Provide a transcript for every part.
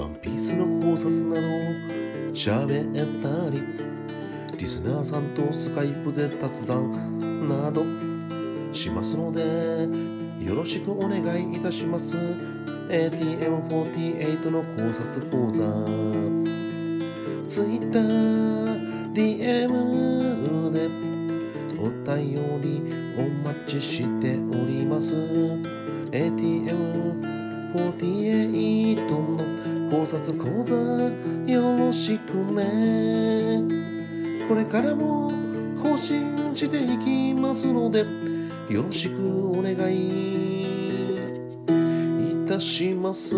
ワンピースの考察など喋ったりリスナーさんとスカイプで雑談などしますのでよろしくお願いいたします。ATM48 の考察講座。TwitterDM でお便りお待ちしております。ATM48 察講座よろしくねこれからも更新していきますのでよろしくお願いいたします。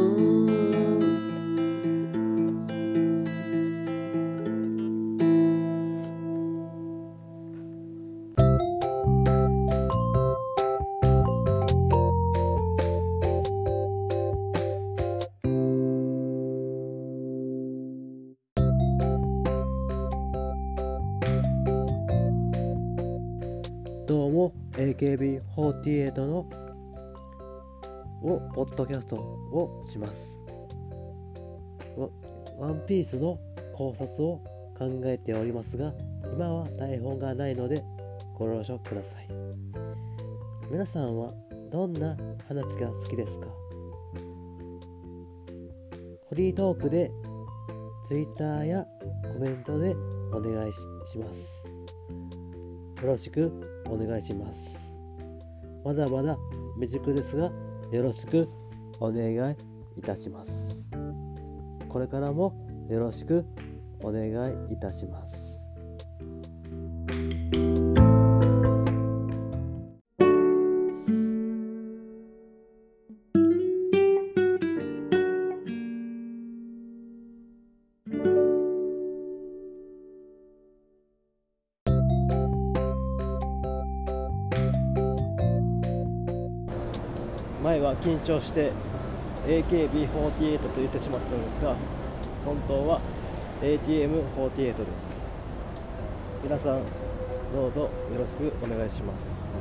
どうも AKB48 のをポッドキャストをします。ワンピースの考察を考えておりますが今は台本がないのでご了承ください。皆さんはどんな話が好きですか？フリートークで Twitter やコメントでお願いします。よろしくお願いします。まだまだ未熟ですが、よろしくお願いいたします。これからもよろしくお願いいたします。前は緊張して AKB48 と言ってしまったのですが本当は ATM48 です。皆さんどうぞよろしくお願いします。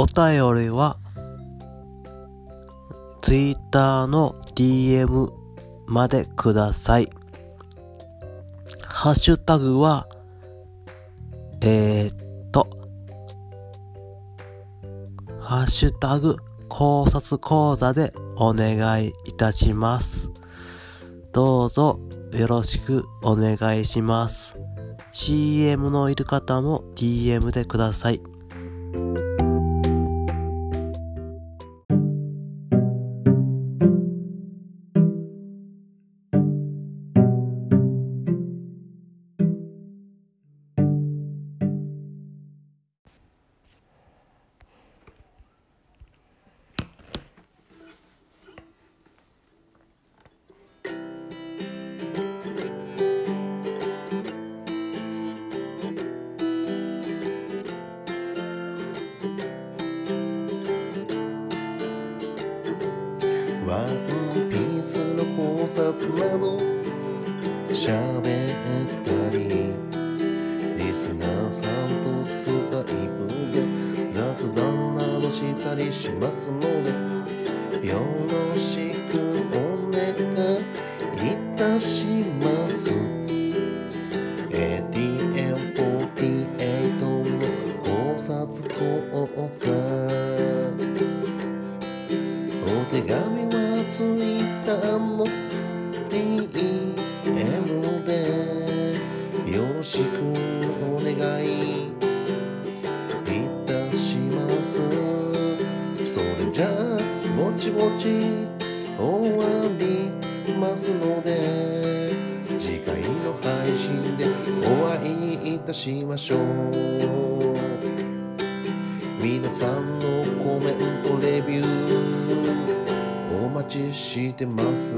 お便りは、Twitter の DM までください。ハッシュタグは、えー、っと、ハッシュタグ考察講座でお願いいたします。どうぞよろしくお願いします。CM のいる方も DM でください。ワンピースの考察など喋ったりリスナーさんとスカイプで雑談などしたりしますのでよろしくお願いいたします。紙はツイッターの DM でよろしくお願いいたします。それじゃあぼちぼち終わりますので次回の配信でお会いいたしましょう。皆さんのコメントレビュー待ちしてます。